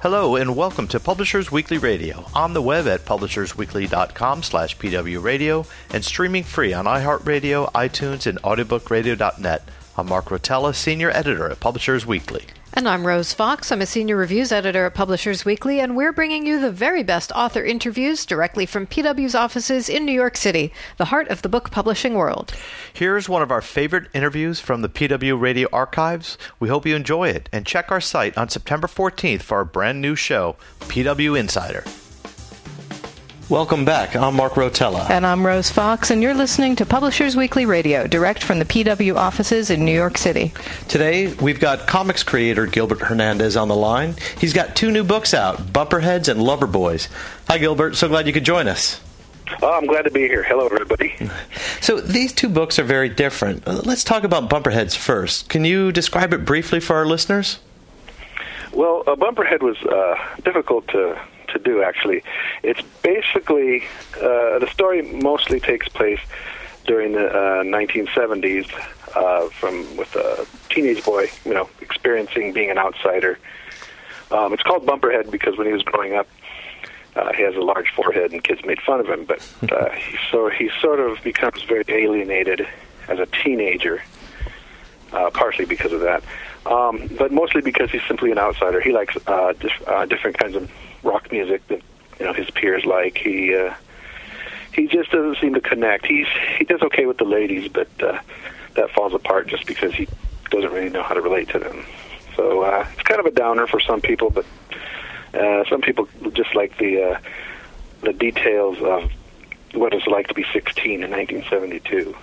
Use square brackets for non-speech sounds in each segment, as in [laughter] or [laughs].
Hello and welcome to Publishers Weekly Radio on the web at publishersweekly.com slash pwradio and streaming free on iHeartRadio, iTunes, and audiobookradio.net. I'm Mark Rotella, Senior Editor at Publishers Weekly. And I'm Rose Fox. I'm a senior reviews editor at Publishers Weekly, and we're bringing you the very best author interviews directly from PW's offices in New York City, the heart of the book publishing world. Here's one of our favorite interviews from the PW Radio archives. We hope you enjoy it, and check our site on September 14th for our brand new show, PW Insider. Welcome back. I'm Mark Rotella. And I'm Rose Fox, and you're listening to Publishers Weekly Radio, direct from the PW offices in New York City. Today, we've got comics creator Gilbert Hernandez on the line. He's got two new books out Bumperheads and Lover Boys. Hi, Gilbert. So glad you could join us. Oh, I'm glad to be here. Hello, everybody. [laughs] So, these two books are very different. Uh, Let's talk about Bumperheads first. Can you describe it briefly for our listeners? Well, uh, Bumperhead was uh, difficult to to do. Actually, it's basically uh, the story mostly takes place during the uh, 1970s, uh, from with a teenage boy, you know, experiencing being an outsider. Um, it's called Bumperhead because when he was growing up, uh, he has a large forehead, and kids made fun of him. But [laughs] uh, he so he sort of becomes very alienated as a teenager, uh, partially because of that, um, but mostly because he's simply an outsider. He likes uh, dif- uh, different kinds of rock music that you know his peers like. He uh, he just doesn't seem to connect. He's he does okay with the ladies, but uh, that falls apart just because he doesn't really know how to relate to them. So uh, it's kind of a downer for some people, but uh, some people just like the uh, the details of what it's like to be 16 in 1972.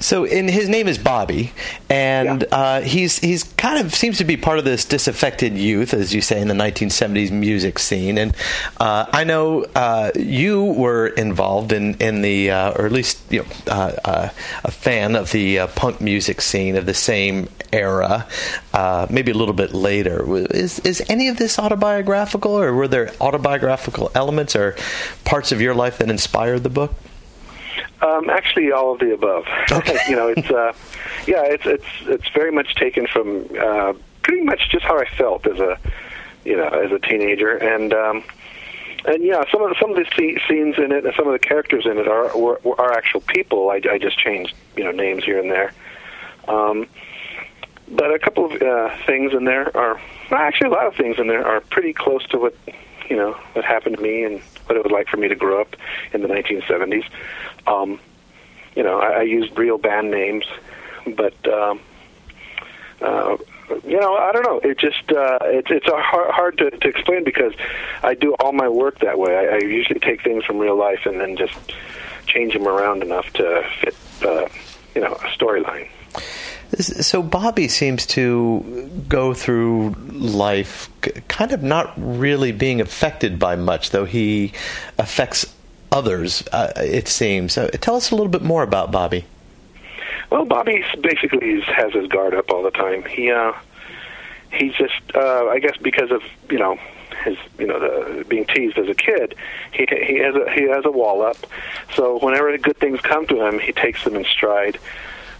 So, in his name is Bobby, and Yeah. uh, he's he's kind of seems to be part of this disaffected youth, as you say, in the 1970s music scene. And uh, I know uh, you were involved in in the, uh, or at least you know, uh, uh, a fan of the uh, punk music scene of the same era, uh, maybe a little bit later. Is is any of this autobiographical, or were there autobiographical elements or parts of your life that inspired the book? Um, actually, all of the above. Okay. [laughs] you know, it's uh, yeah, it's it's it's very much taken from uh, pretty much just how I felt as a you know as a teenager, and um, and yeah, some of the, some of the sce- scenes in it and some of the characters in it are were, are actual people. I, I just changed you know names here and there. Um, but a couple of uh, things in there are well, actually a lot of things in there are pretty close to what you know what happened to me and what it was like for me to grow up in the 1970s. Um, you know, I, I used real band names, but um, uh, you know, I don't know. It just uh, it's it's hard, hard to, to explain because I do all my work that way. I, I usually take things from real life and then just change them around enough to fit, uh, you know, a storyline. So Bobby seems to go through life kind of not really being affected by much, though he affects others. Uh, it seems. Tell us a little bit more about Bobby. Well, Bobby basically has his guard up all the time. He uh, he's just uh, I guess because of you know his you know the being teased as a kid, he he has a he has a wall up. So whenever good things come to him, he takes them in stride.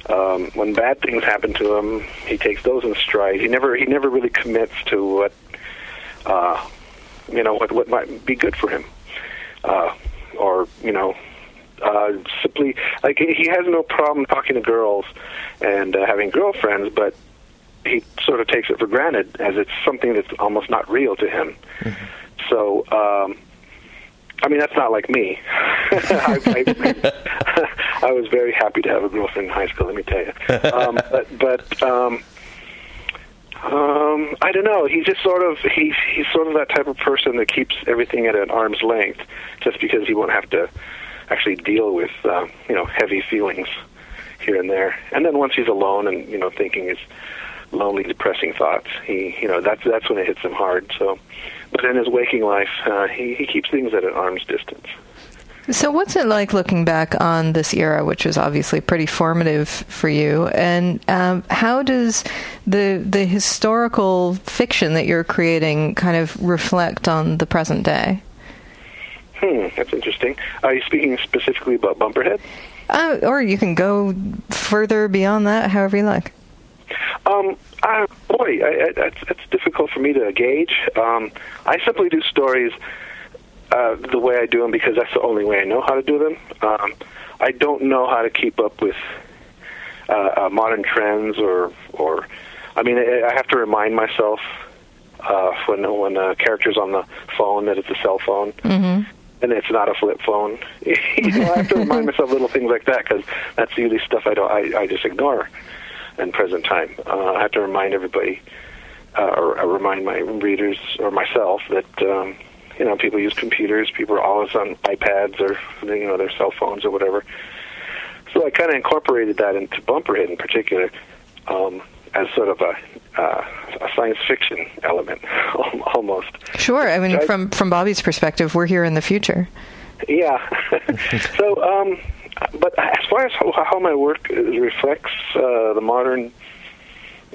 Um, when bad things happen to him, he takes those in stride. He never he never really commits to what uh, you know what what might be good for him, uh, or you know uh, simply like he has no problem talking to girls and uh, having girlfriends, but he sort of takes it for granted as it's something that's almost not real to him. So, um, I mean, that's not like me. [laughs] I, I, [laughs] [laughs] I was very happy to have a girlfriend in high school. Let me tell you. Um, [laughs] but but um, um, I don't know. He's just sort of he's he's sort of that type of person that keeps everything at an arm's length, just because he won't have to actually deal with uh, you know heavy feelings here and there. And then once he's alone and you know thinking his lonely, depressing thoughts, he you know that's that's when it hits him hard. So, but in his waking life, uh, he he keeps things at an arm's distance. So, what's it like looking back on this era, which was obviously pretty formative for you? And um, how does the the historical fiction that you're creating kind of reflect on the present day? Hmm, that's interesting. Are you speaking specifically about Bumperhead? Uh, or you can go further beyond that, however you like. Um, I, boy, I, I, it's, it's difficult for me to gauge. Um, I simply do stories uh, the way I do them because that's the only way I know how to do them. Um, I don't know how to keep up with uh, uh, modern trends or or I mean I, I have to remind myself uh, when when a character's on the phone that it's a cell phone. Mm-hmm. And it's not a flip phone. [laughs] you know, I have to remind [laughs] myself little things like that because that's usually stuff I don't. I, I just ignore in present time. Uh, I have to remind everybody, uh, or, or remind my readers or myself that um, you know, people use computers. People are always on iPads or you know their cell phones or whatever. So I kind of incorporated that into Bumperhead in particular um, as sort of a, uh, a science fiction element, [laughs] almost. Sure. I mean, from from Bobby's perspective, we're here in the future. Yeah. [laughs] so, um, but as far as how, how my work reflects uh, the modern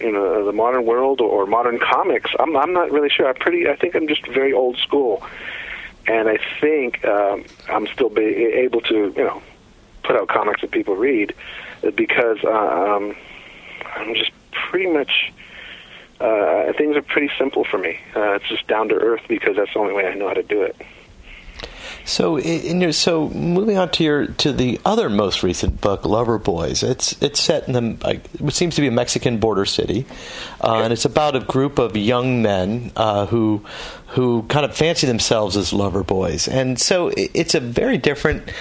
you know the modern world or modern comics. I'm I'm not really sure. I'm pretty. I think I'm just very old school, and I think um, I'm still be able to you know put out comics that people read because uh, um, I'm just pretty much. Uh, things are pretty simple for me. Uh, it's just down to earth because that's the only way I know how to do it. So, in your, so moving on to your to the other most recent book, Lover Boys. It's it's set in the like, what seems to be a Mexican border city, uh, and it's about a group of young men uh, who who kind of fancy themselves as lover boys, and so it's a very different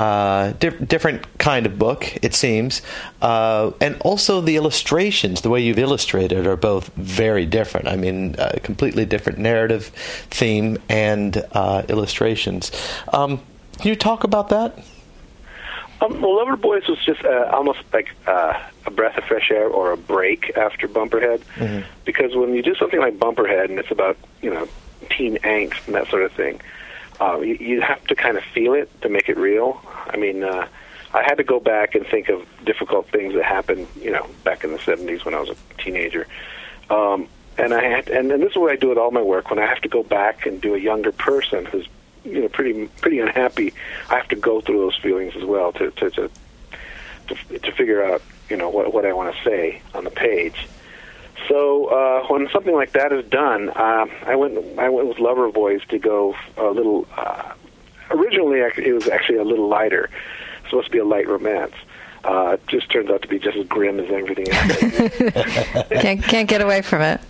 uh, di- different kind of book, it seems. Uh, and also the illustrations, the way you've illustrated, are both very different. I mean, a completely different narrative, theme, and uh, illustrations. Um, can you talk about that? Um, well, Lover Boys was just uh, almost like uh, a breath of fresh air or a break after Bumperhead, mm-hmm. because when you do something like Bumperhead and it's about you know teen angst and that sort of thing, uh, you, you have to kind of feel it to make it real. I mean, uh, I had to go back and think of difficult things that happened, you know, back in the '70s when I was a teenager. Um, and I had, and, and this is what I do with all my work. When I have to go back and do a younger person who's, you know, pretty pretty unhappy, I have to go through those feelings as well to to to to, to figure out, you know, what what I want to say on the page. So uh, when something like that is done, uh, I went I went with Lover Boys to go a little. Uh, originally, it was actually a little lighter. It's supposed to be a light romance. Uh, it just turns out to be just as grim as everything else. [laughs] can't can't get away from it.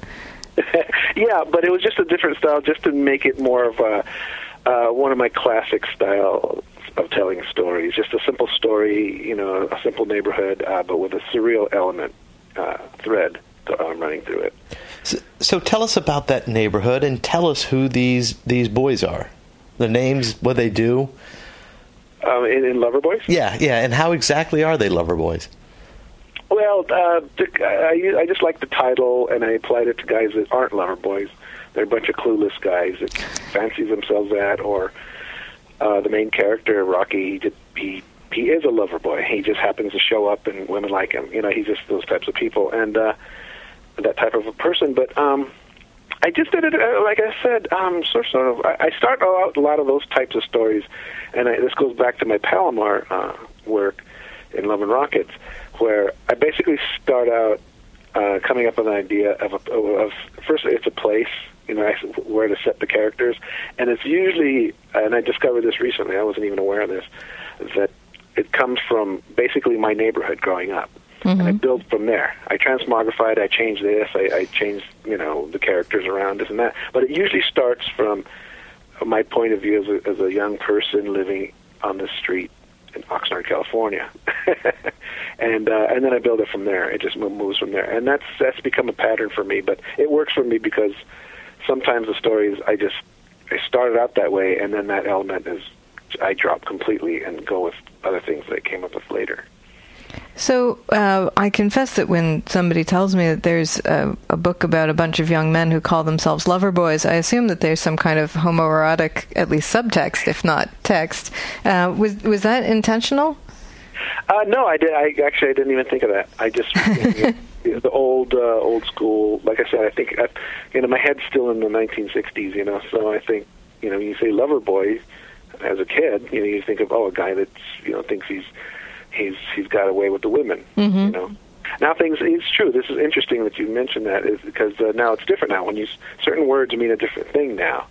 [laughs] yeah, but it was just a different style, just to make it more of a uh, one of my classic styles of telling stories. Just a simple story, you know, a simple neighborhood, uh, but with a surreal element uh, thread uh, running through it. So, so, tell us about that neighborhood and tell us who these these boys are, the names, what they do. Um, in, in Lover Boys? Yeah, yeah. And how exactly are they Lover Boys? Well, uh, I, I just like the title, and I applied it to guys that aren't Lover Boys. They're a bunch of clueless guys that fancy themselves that, or uh, the main character, Rocky, he, did, he he is a lover boy. He just happens to show up, and women like him. You know, he's just those types of people. And uh, that type of a person. But um, I just did it, uh, like I said, um, sort, sort of. I, I start out a lot of those types of stories, and I, this goes back to my Palomar uh, work in Love and Rockets, where I basically start out uh, coming up with an idea of, a, of first it's a place, you know, where to set the characters, and it's usually, and I discovered this recently. I wasn't even aware of this, that it comes from basically my neighborhood growing up mm-hmm. and I build from there. I transmogrified, I change this, I, I change you know the characters around this and that. But it usually starts from my point of view as a, as a young person living on the street in Oxnard, California, [laughs] and uh, and then I build it from there. It just moves from there, and that's that's become a pattern for me. But it works for me because sometimes the stories I just I started out that way, and then that element is I drop completely and go with other things that I came up with later. So uh, I confess that when somebody tells me that there's a, a, book about a bunch of young men who call themselves lover boys, I assume that there's some kind of homoerotic, at least subtext, if not text. Uh, was was that intentional? Uh, no, I did. I actually I didn't even think of that. I just [laughs] the old uh, old school. Like I said, I think I, you know my head's still in the 1960s. You know, so I think you know when you say lover boy as a kid, you know you think of oh a guy that's you know thinks he's he's he's got away with the women. Mm-hmm. You know. Now things it's true. This is interesting that you mentioned that is because uh, now it's different now. When you certain words mean a different thing now.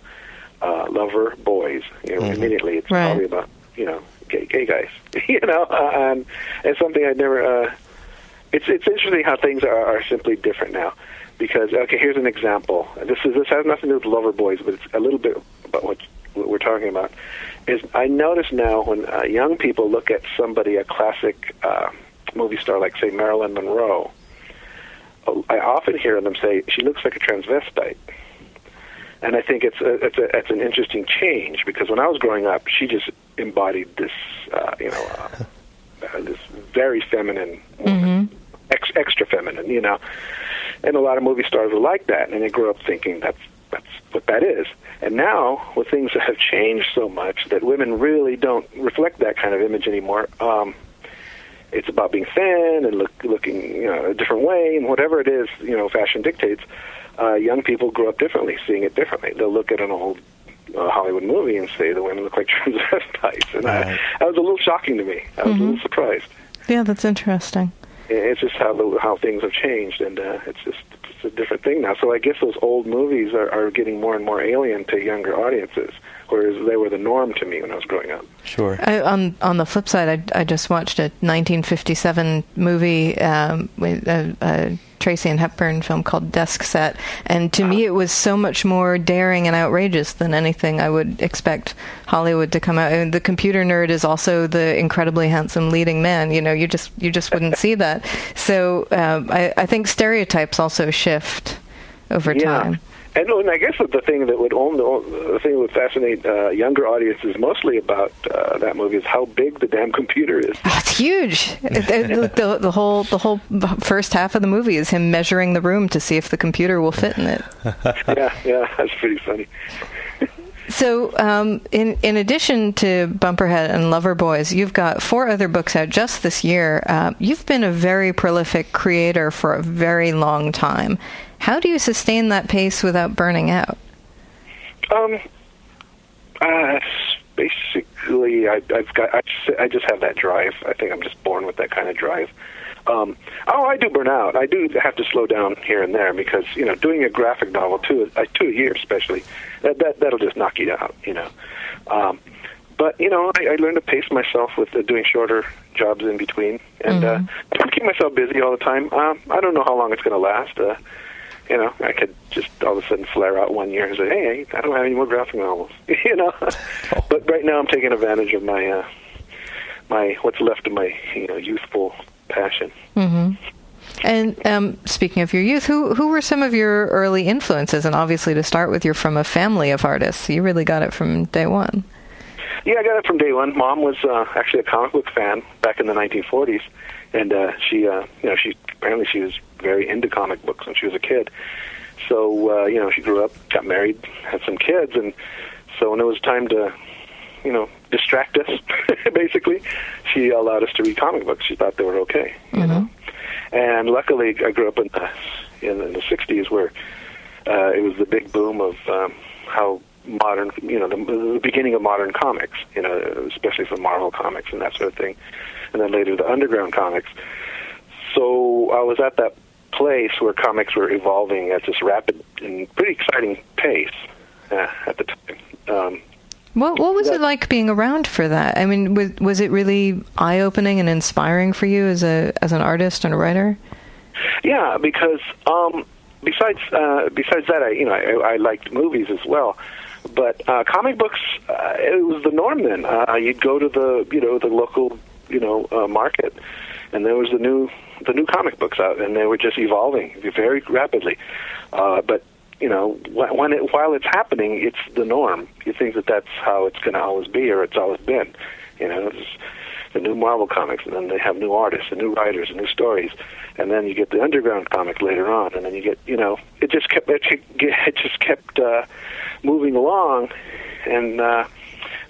Uh, lover boys, you know, mm-hmm. immediately it's right. probably about you know gay gay guys. [laughs] you know, uh, and it's something I'd never. Uh, it's it's interesting how things are, are simply different now. Because okay, here's an example. This is this has nothing to do with lover boys, but it's a little bit about what, talking about. Is I notice now when uh, young people look at somebody, a classic uh, movie star like say Marilyn Monroe, I often hear them say she looks like a transvestite and I think it's a, it's a, it's an interesting change because when I was growing up, she just embodied this uh, you know uh, uh, this very feminine mm-hmm. ex- extra feminine, you know, and a lot of movie stars were like that, and they grew up thinking that's that's what that is. And now, with things that have changed so much that women really don't reflect that kind of image anymore. Um, it's about being thin and look, looking you know a different way, and whatever it is, you know, fashion dictates uh, young people grow up differently, seeing it differently. They'll look at an old uh, Hollywood movie and say the women look like [laughs] transvestites, and right. I, that was a little shocking to me. I was mm-hmm. a little surprised. Yeah, that's interesting. It's just how the, how things have changed, and uh, it's just it's a different thing now. So I guess those old movies are, are getting more and more alien to younger audiences, whereas they were the norm to me when I was growing up. Sure. I, on on the flip side, I, I just watched a 1957 movie um, with a, a Tracy and Hepburn film called Desk Set, and to me it was so much more daring and outrageous than anything I would expect Hollywood to come out. And the computer nerd is also the incredibly handsome leading man. You know, you just you just wouldn't see that. So um, I, I think stereotypes also shift over yeah. time. And, and I guess the thing that would own the, the thing that would fascinate uh, younger audiences mostly about uh, that movie is how big the damn computer is. [laughs] Oh, it's huge. the, the, the, whole the whole first half of the movie is him measuring the room to see if the computer will fit in it. [laughs] yeah, yeah, that's pretty funny. So, um, in in addition to Bumperhead and Lover Boys, you've got four other books out just this year. Uh, you've been a very prolific creator for a very long time. How do you sustain that pace without burning out? Um, uh, basically, I, I've got. I just, I just have that drive. I think I'm just born with that kind of drive. Um, oh, I do burn out. I do have to slow down here and there because you know doing a graphic novel two uh, two a year especially that that that'll just knock you out. You know. Um, but you know, I, I learned to pace myself with uh, doing shorter jobs in between, and mm-hmm. uh, I keep myself busy all the time. Um, I don't know how long it's going to last. Uh, you know, I could just all of a sudden flare out one year and say, "Hey, I don't have any more graphic novels," [laughs] you know. Oh. But right now, I'm taking advantage of my uh, my what's left of my you know youthful passion. Mm-hmm. And um, speaking of your youth, who who were some of your early influences? And obviously, to start with, you're from a family of artists. You really got it from day one. Yeah, I got it from day one. Mom was uh, actually a comic book fan back in the 1940s, and uh, she, uh, you know, she apparently she was very into comic books when she was a kid. So uh, you know, she grew up, got married, had some kids, and so when it was time to, you know, distract us, [laughs] basically, she allowed us to read comic books. She thought they were okay, you mm-hmm. know. And luckily, I grew up in the in, in the '60s where uh, it was the big boom of um, how modern, you know, the, the beginning of modern comics, you know, especially from Marvel comics and that sort of thing, and then later the underground comics. So I was at that place where comics were evolving at this rapid and pretty exciting pace uh, at the time. Um, what what was that, it like being around for that? I mean, was was it really eye opening and inspiring for you as a as an artist and a writer? Yeah, because um, besides uh, besides that, I you know I, I liked movies as well. But uh, comic books, uh, it was the norm then. Uh, you'd go to the you know the local you know uh, market, and there was the new the new comic books out, and they were just evolving very rapidly. Uh, but you know, when it, while it's happening, it's the norm. You think that that's how it's going to always be, or it's always been. You know, it's the new Marvel comics, and then they have new artists, and new writers, and new stories, and then you get the underground comic later on, and then you get, you know, it just kept it, [laughs] just kept uh, moving along, and uh,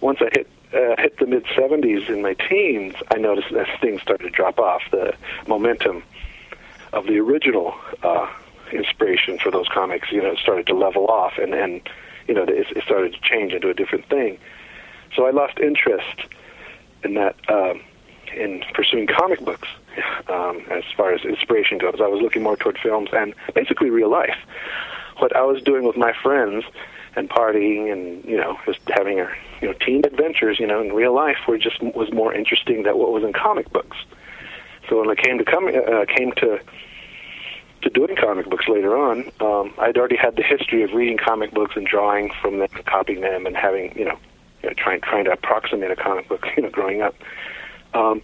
once I hit uh, hit the mid 70s in my teens, I noticed that things started to drop off. The momentum of the original uh, inspiration for those comics, you know, started to level off, and then, you know, it, it started to change into a different thing. So I lost interest in that, um, in pursuing comic books um, as far as inspiration goes. I was looking more toward films and basically real life. What I was doing with my friends and partying and you know just having our you know teen adventures you know in real life were just was more interesting than what was in comic books. So when I came to come uh, came to to doing comic books later on, um, I'd already had the history of reading comic books and drawing from them, copying them, and having you know, you know trying trying to approximate a comic book [laughs] you know growing up. Um,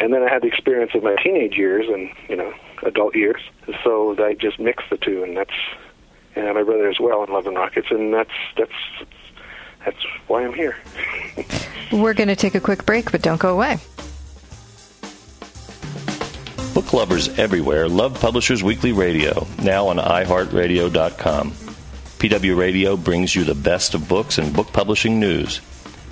and then I had the experience of my teenage years and you know adult years, so I just mixed the two, and that's and my brother as well in Love and Rockets, and that's that's that's why I'm here. [laughs] We're going to take a quick break, but don't go away. Book lovers everywhere love Publishers Weekly Radio, now on iHeartRadio.com. PW Radio brings you the best of books and book publishing news.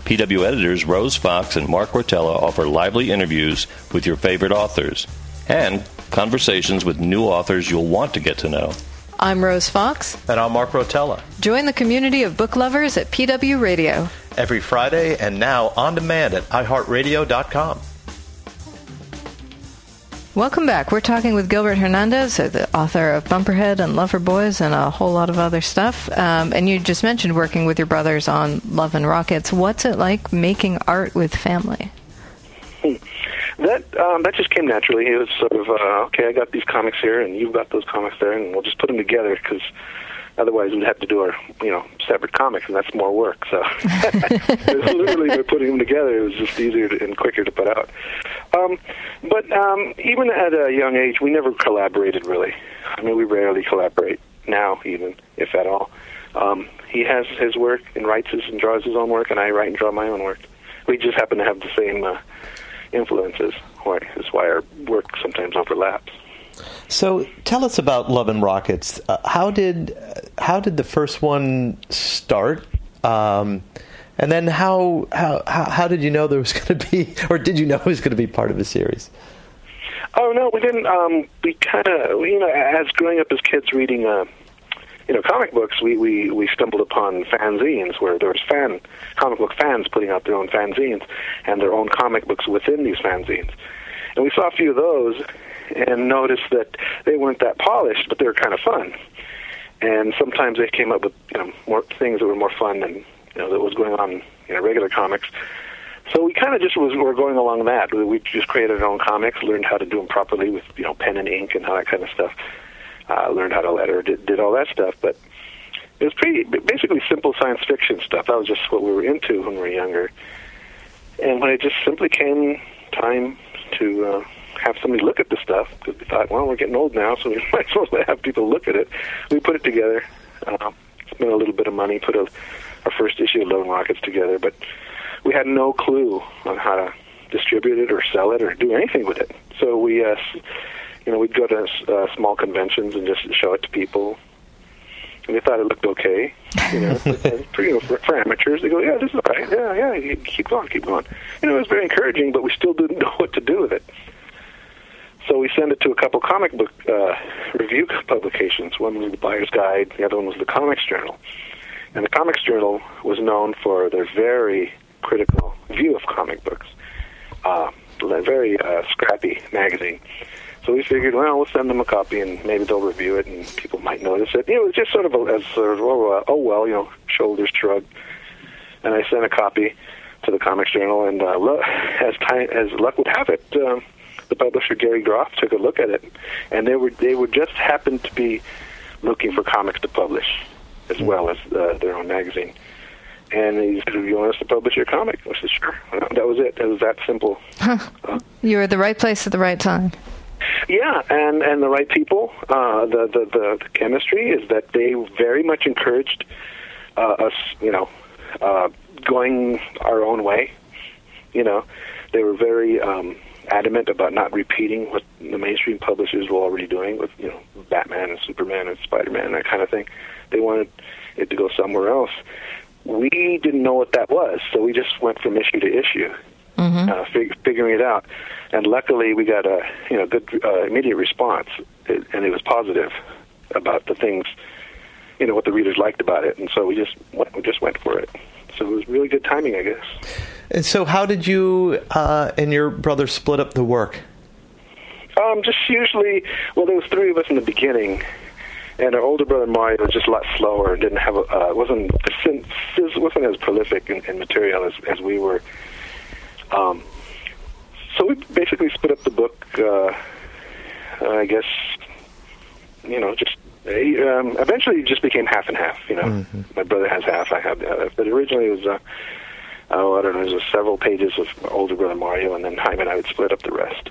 PW editors Rose Fox and Mark Rotella offer lively interviews with your favorite authors and conversations with new authors you'll want to get to know. I'm Rose Fox. And I'm Mark Rotella. Join the community of book lovers at PW Radio. Every Friday and now on demand at iHeartRadio.com. Welcome back. We're talking with Gilbert Hernandez, uh, the author of Bumperhead and Lover Boys and a whole lot of other stuff. Um, and you just mentioned working with your brothers on Love and Rockets. What's it like making art with family? [laughs] That um, that just came naturally. It was sort of uh, okay. I got these comics here, and you've got those comics there, and we'll just put them together because otherwise we'd have to do our you know separate comics, and that's more work. So [laughs] [laughs] literally by putting them together, it was just easier to, and quicker to put out. Um, but um, even at a young age, we never collaborated really. I mean, we rarely collaborate now, even if at all. Um, he has his work and writes his and draws his own work, and I write and draw my own work. We just happen to have the same. Uh, influences, which is why our work sometimes overlaps. So, tell us about Love and Rockets. Uh, how did how did the first one start? Um, and then how, how how did you know there was [laughs] going to be, or did you know it was going to be part of a series? Oh no, we didn't. Um, we kind of, you know, as growing up as kids reading uh, you know, comic books, we, we, we stumbled upon fanzines where there was fan comic book fans putting out their own fanzines and their own comic books within these fanzines. And we saw a few of those and noticed that they weren't that polished, but they were kind of fun. And sometimes they came up with you know more things that were more fun than you know that was going on in you know, regular comics. So we kind of just was were going along that. We just created our own comics, learned how to do them properly with you know pen and ink and all that kind of stuff uh, learned how to letter, did, did all that stuff. But it was pretty basically simple science fiction stuff. That was just what we were into when we were younger. And when it just simply came time to uh, have somebody look at the stuff, because we thought, well, we're getting old now, so we [laughs] might as well have people look at it. We put it together. Uh, spent a little bit of money, put a, our first issue of Lone Rockets together, but we had no clue on how to distribute it or sell it or do anything with it. So we uh, you know, we'd go to uh, small conventions and just show it to people, and they thought it looked okay. You know, [laughs] for, you know, for, for amateurs, they go, "Yeah, this is all right. Yeah, yeah, keep going, keep going." You know, it was very encouraging, but we still didn't [laughs] know what to do with it. So we sent it to a couple comic book uh, review publications. One was the Buyer's Guide, the other one was the Comics Journal. And the Comics Journal was known for their very critical view of comic books, uh, a very uh, scrappy magazine. So we figured, well, we'll send them a copy and maybe they'll review it and people might notice it. You know, it was just sort of a, as sort of, oh, uh, oh well, you know, shoulders shrugged. And I sent a copy to the Comics Journal, and uh, lo- as time as luck would have it, uh, the publisher Gary Groth took a look at it, and they were they were just happened to be looking for comics to publish, as well as uh, their own magazine. And he said, "You want us to publish your comic?" I said, "Sure." That was it. It was that simple. Huh. Uh, you were at the right place at the right time. Yeah, and and the right people. Uh, the, the the the chemistry is that they very much encouraged uh, us, you know, uh, going our own way. You know, they were very um, adamant about not repeating what the mainstream publishers were already doing with you know Batman and Superman and Spider Man and that kind of thing. They wanted it to go somewhere else. We didn't know what that was, so we just went from issue to issue, Mm-hmm. uh, fig- figuring it out. And luckily, we got a you know good uh, immediate response, it, and it was positive about the things you know what the readers liked about it, and so we just went, we just went for it. So it was really good timing, I guess. And so, how did you uh, and your brother split up the work? Um, just usually, well, there was three of us in the beginning, and our older brother Mario was just a lot slower and didn't have a uh, wasn't wasn't as prolific in, in material as as we were. Um, so we basically split up the book. Uh, I guess you know just. Um, eventually, it just became half and half. You know, my brother has half, I have the other. But originally, it was uh, oh, I don't know, it was several pages of older brother Mario, and then Jaime and I would split up the rest.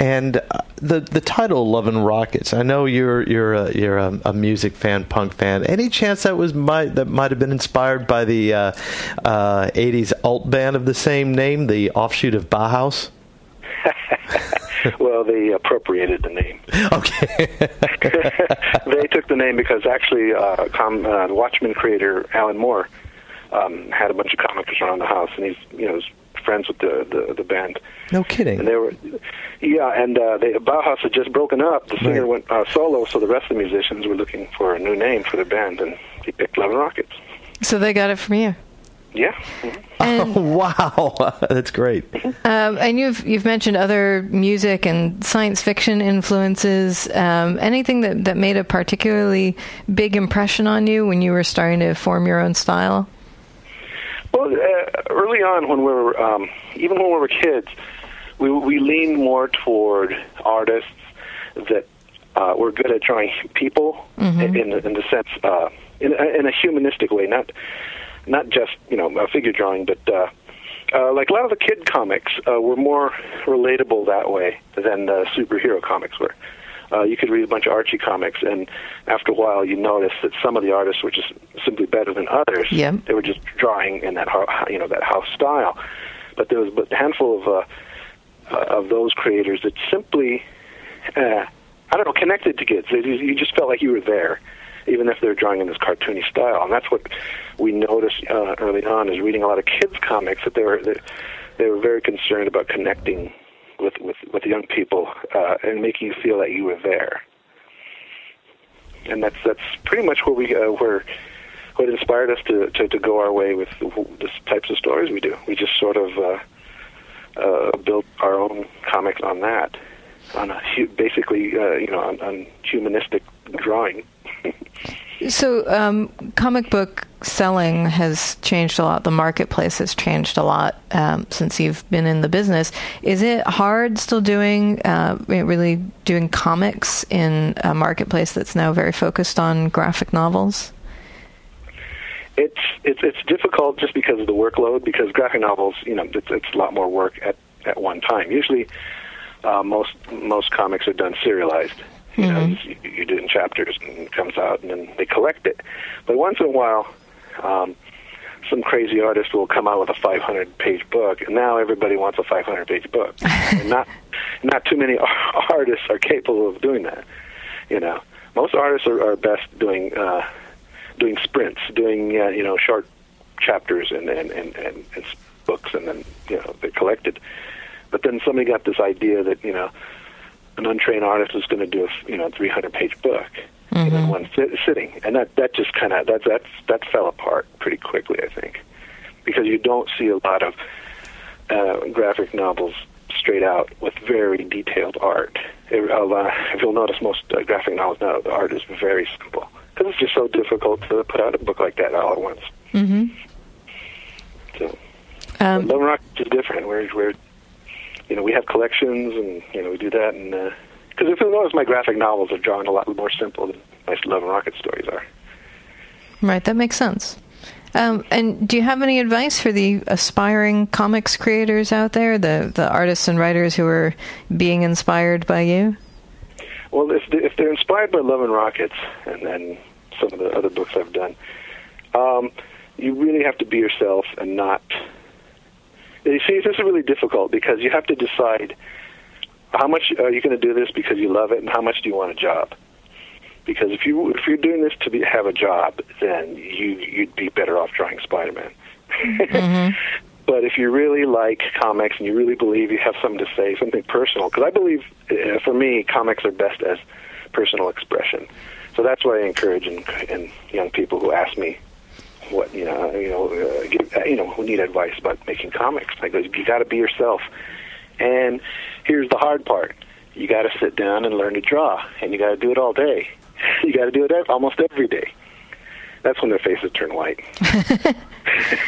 And uh, the the title "Love and Rockets." I know you're you're a, you're a, a music fan, punk fan. Any chance that was might that might have been inspired by the uh, uh, '80s alt band of the same name, the offshoot of Bauhaus? [laughs] well, they appropriated the name. [laughs] Okay. [laughs] they took the name because actually, uh, com- uh, Watchmen creator Alan Moore um, had a bunch of comics around the house, and he's you know friends with the the, the band. no kidding. And they were, yeah, and uh, they, Bauhaus had just broken up. The singer Right. went uh, solo, so the rest of the musicians were looking for a new name for the band, and he picked Love and Rockets. So they got it from you. Yeah. [laughs] And, Oh, wow, [laughs] that's great. um, and you've you've mentioned other music and science fiction influences. Um, anything that, that made a particularly big impression on you when you were starting to form your own style? Well, uh, early on, when we were, um, even when we were kids, we we leaned more toward artists that uh, were good at drawing people in in the, in the sense uh, in a, in a humanistic way, not not just you know a figure drawing, but uh, uh, like a lot of the kid comics uh, were more relatable that way than the superhero comics were. Uh, you could read a bunch of Archie comics, and after a while, you notice that some of the artists were just simply better than others. Yep. They were just drawing in that you know that house style, but there was a handful of uh, uh, of those creators that simply, uh, I don't know, connected to kids. They, you just felt like you were there, even if they're drawing in this cartoony style. And that's what we noticed uh, early on, is reading a lot of kids comics that they were they, they were very concerned about connecting with with with young people uh, and making you feel that you were there. And that's that's pretty much where we uh, where what inspired us to, to to go our way with the, the types of stories we do. We just sort of uh, uh, built our own comics on that, on a basically uh, you know on, on humanistic drawing. So, um, comic book selling has changed a lot. The marketplace has changed a lot um, since you've been in the business. Is it hard still doing, uh, really doing comics in a marketplace that's now very focused on graphic novels? It's it's it's difficult just because of the workload. Because graphic novels, you know, it's, it's a lot more work at at one time. Usually, uh, most most comics are done serialized. You know, you, you do it in chapters and it comes out, and then they collect it. But once in a while, um, some crazy artist will come out with a 500 page book, and now everybody wants a 500 page book. [laughs] and not not too many [laughs] artists are capable of doing that. You know, most artists are, are best doing uh, doing sprints, doing uh, you know short chapters and and, and and and books, and then you know they're collected. But then somebody got this idea that you know an untrained artist is going to do a you know 300 page book you know, in one sit- sitting, and that that just kind of that that's that fell apart pretty quickly, I think, because you don't see a lot of uh, graphic novels straight out with very detailed art. It, uh, if you'll notice, most uh, graphic novels now the art is very simple because it's just so difficult to put out a book like that all at once. Mm-hmm. So, Um, Love and Rockets is different. We're, we're, you know, we have collections, and you know, we do that, and because if you notice, my graphic novels are drawn a lot more simple than my Love and Rocket stories are. Right, that makes sense. Um, and do you have any advice for the aspiring comics creators out there, the the artists and writers who are being inspired by you? Well, if they, if they're inspired by Love and Rockets and then some of the other books I've done, um, you really have to be yourself and not You see, this is really difficult because you have to decide how much are you going to do this because you love it, and how much do you want a job? Because if you if you're doing this to be, have a job, then you you'd be better off drawing Spider-Man. Mm-hmm. [laughs] but if you really like comics and you really believe you have something to say, something personal, because I believe uh, for me, comics are best as personal expression. So that's what I encourage in, in young people who ask me what you know, you know, uh, give, uh, you know, who need advice about making comics. I go, you got to be yourself. And here's the hard part: you got to sit down and learn to draw, and you got to do it all day. [laughs] you got to do it almost every day. That's when their faces turn white. [laughs]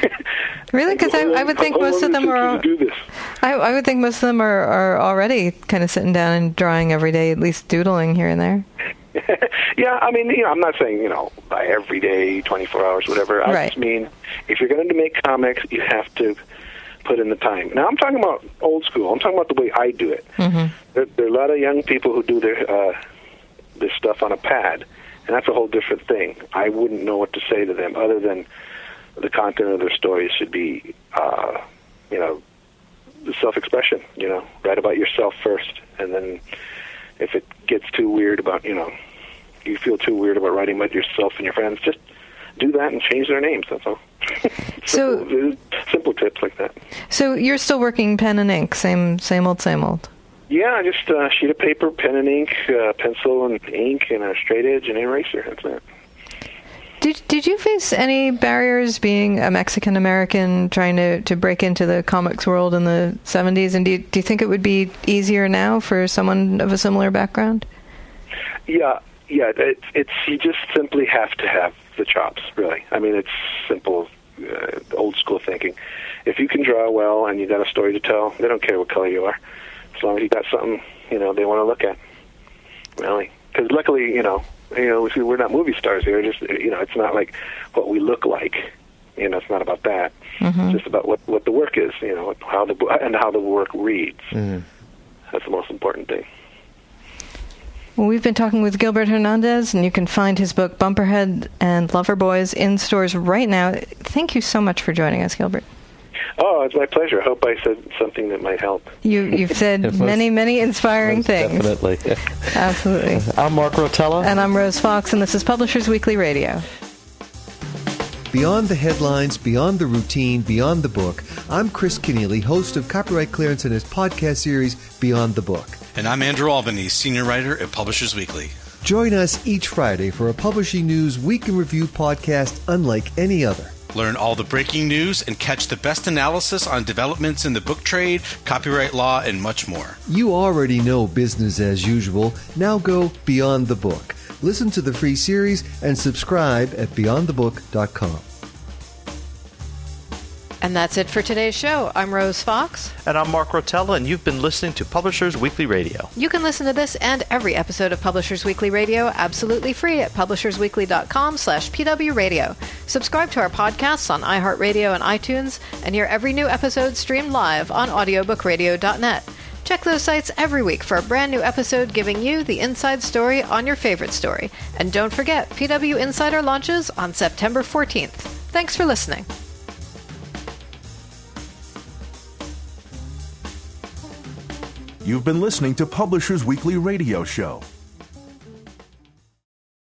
[laughs] really? Because I, I, would think most of them are. I, I would think most of them are, are already kind of sitting down and drawing every day, at least doodling here and there. [laughs] yeah, I mean, you know, I'm not saying you know by every day, 24 hours, whatever. I right. just mean if you're going to make comics, you have to put in the time. Now, I'm talking about old school. I'm talking about the way I do it. Mm-hmm. There, there, are a lot of young people who do their uh, this stuff on a pad, and that's a whole different thing. I wouldn't know what to say to them other than the content of their stories should be, uh, you know, self-expression. You know, write about yourself first, and then if it gets too weird about, you know, you feel too weird about writing about yourself and your friends, just do that and change their names. That's all. [laughs] so simple, simple tips like that. So you're still working pen and ink, same same old, same old. Yeah, just a sheet of paper, pen and ink, uh, pencil and ink, and a straight edge and eraser. That's it. Did Did you face any barriers being a Mexican American trying to, to break into the comics world in the seventies? And do you, do you think it would be easier now for someone of a similar background? Yeah, yeah. It's it's you just simply have to have the chops. Really, I mean, it's simple, uh, old school thinking. If you can draw well and you got a story to tell, they don't care what color you are, as long as you got something you know they want to look at. Really, because luckily, you know, you know, we're not movie stars here. Just you know, it's not like what we look like. You know, it's not about that. Mm-hmm. It's just about what what the work is. You know, how the and how the work reads. Mm. That's the most important thing. Well, we've been talking with Gilbert Hernandez, and you can find his book Bumperhead and Loverboys in stores right now. Thank you so much for joining us, Gilbert. Oh, it's my pleasure. I hope I said something that might help. You, you've said [laughs] many, many inspiring things. Definitely. [laughs] Absolutely. I'm Mark Rotella. And I'm Rose Fox, and this is Publishers Weekly Radio. Beyond the headlines, beyond the routine, beyond the book, I'm Chris Kenneally, host of Copyright Clearance Center's podcast series, Beyond the Book. And I'm Andrew Albanese, senior writer at Publishers Weekly. Join us each Friday for a Publishing News Week in Review podcast unlike any other. Learn all the breaking news and catch the best analysis on developments in the book trade, copyright law, and much more. You already know business as usual. Now go beyond the book. Listen to the free series and subscribe at beyondthebook.com. And that's it for today's show. I'm Rose Fox. And I'm Mark Rotella, and you've been listening to Publishers Weekly Radio. You can listen to this and every episode of Publishers Weekly Radio absolutely free at publishersweekly.com slash pwradio. Subscribe to our podcasts on iHeartRadio and iTunes, and hear every new episode streamed live on audiobookradio.net. Check those sites every week for a brand new episode giving you the inside story on your favorite story. And don't forget, PW Insider launches on September 14th. Thanks for listening. You've been listening to Publishers Weekly Radio Show.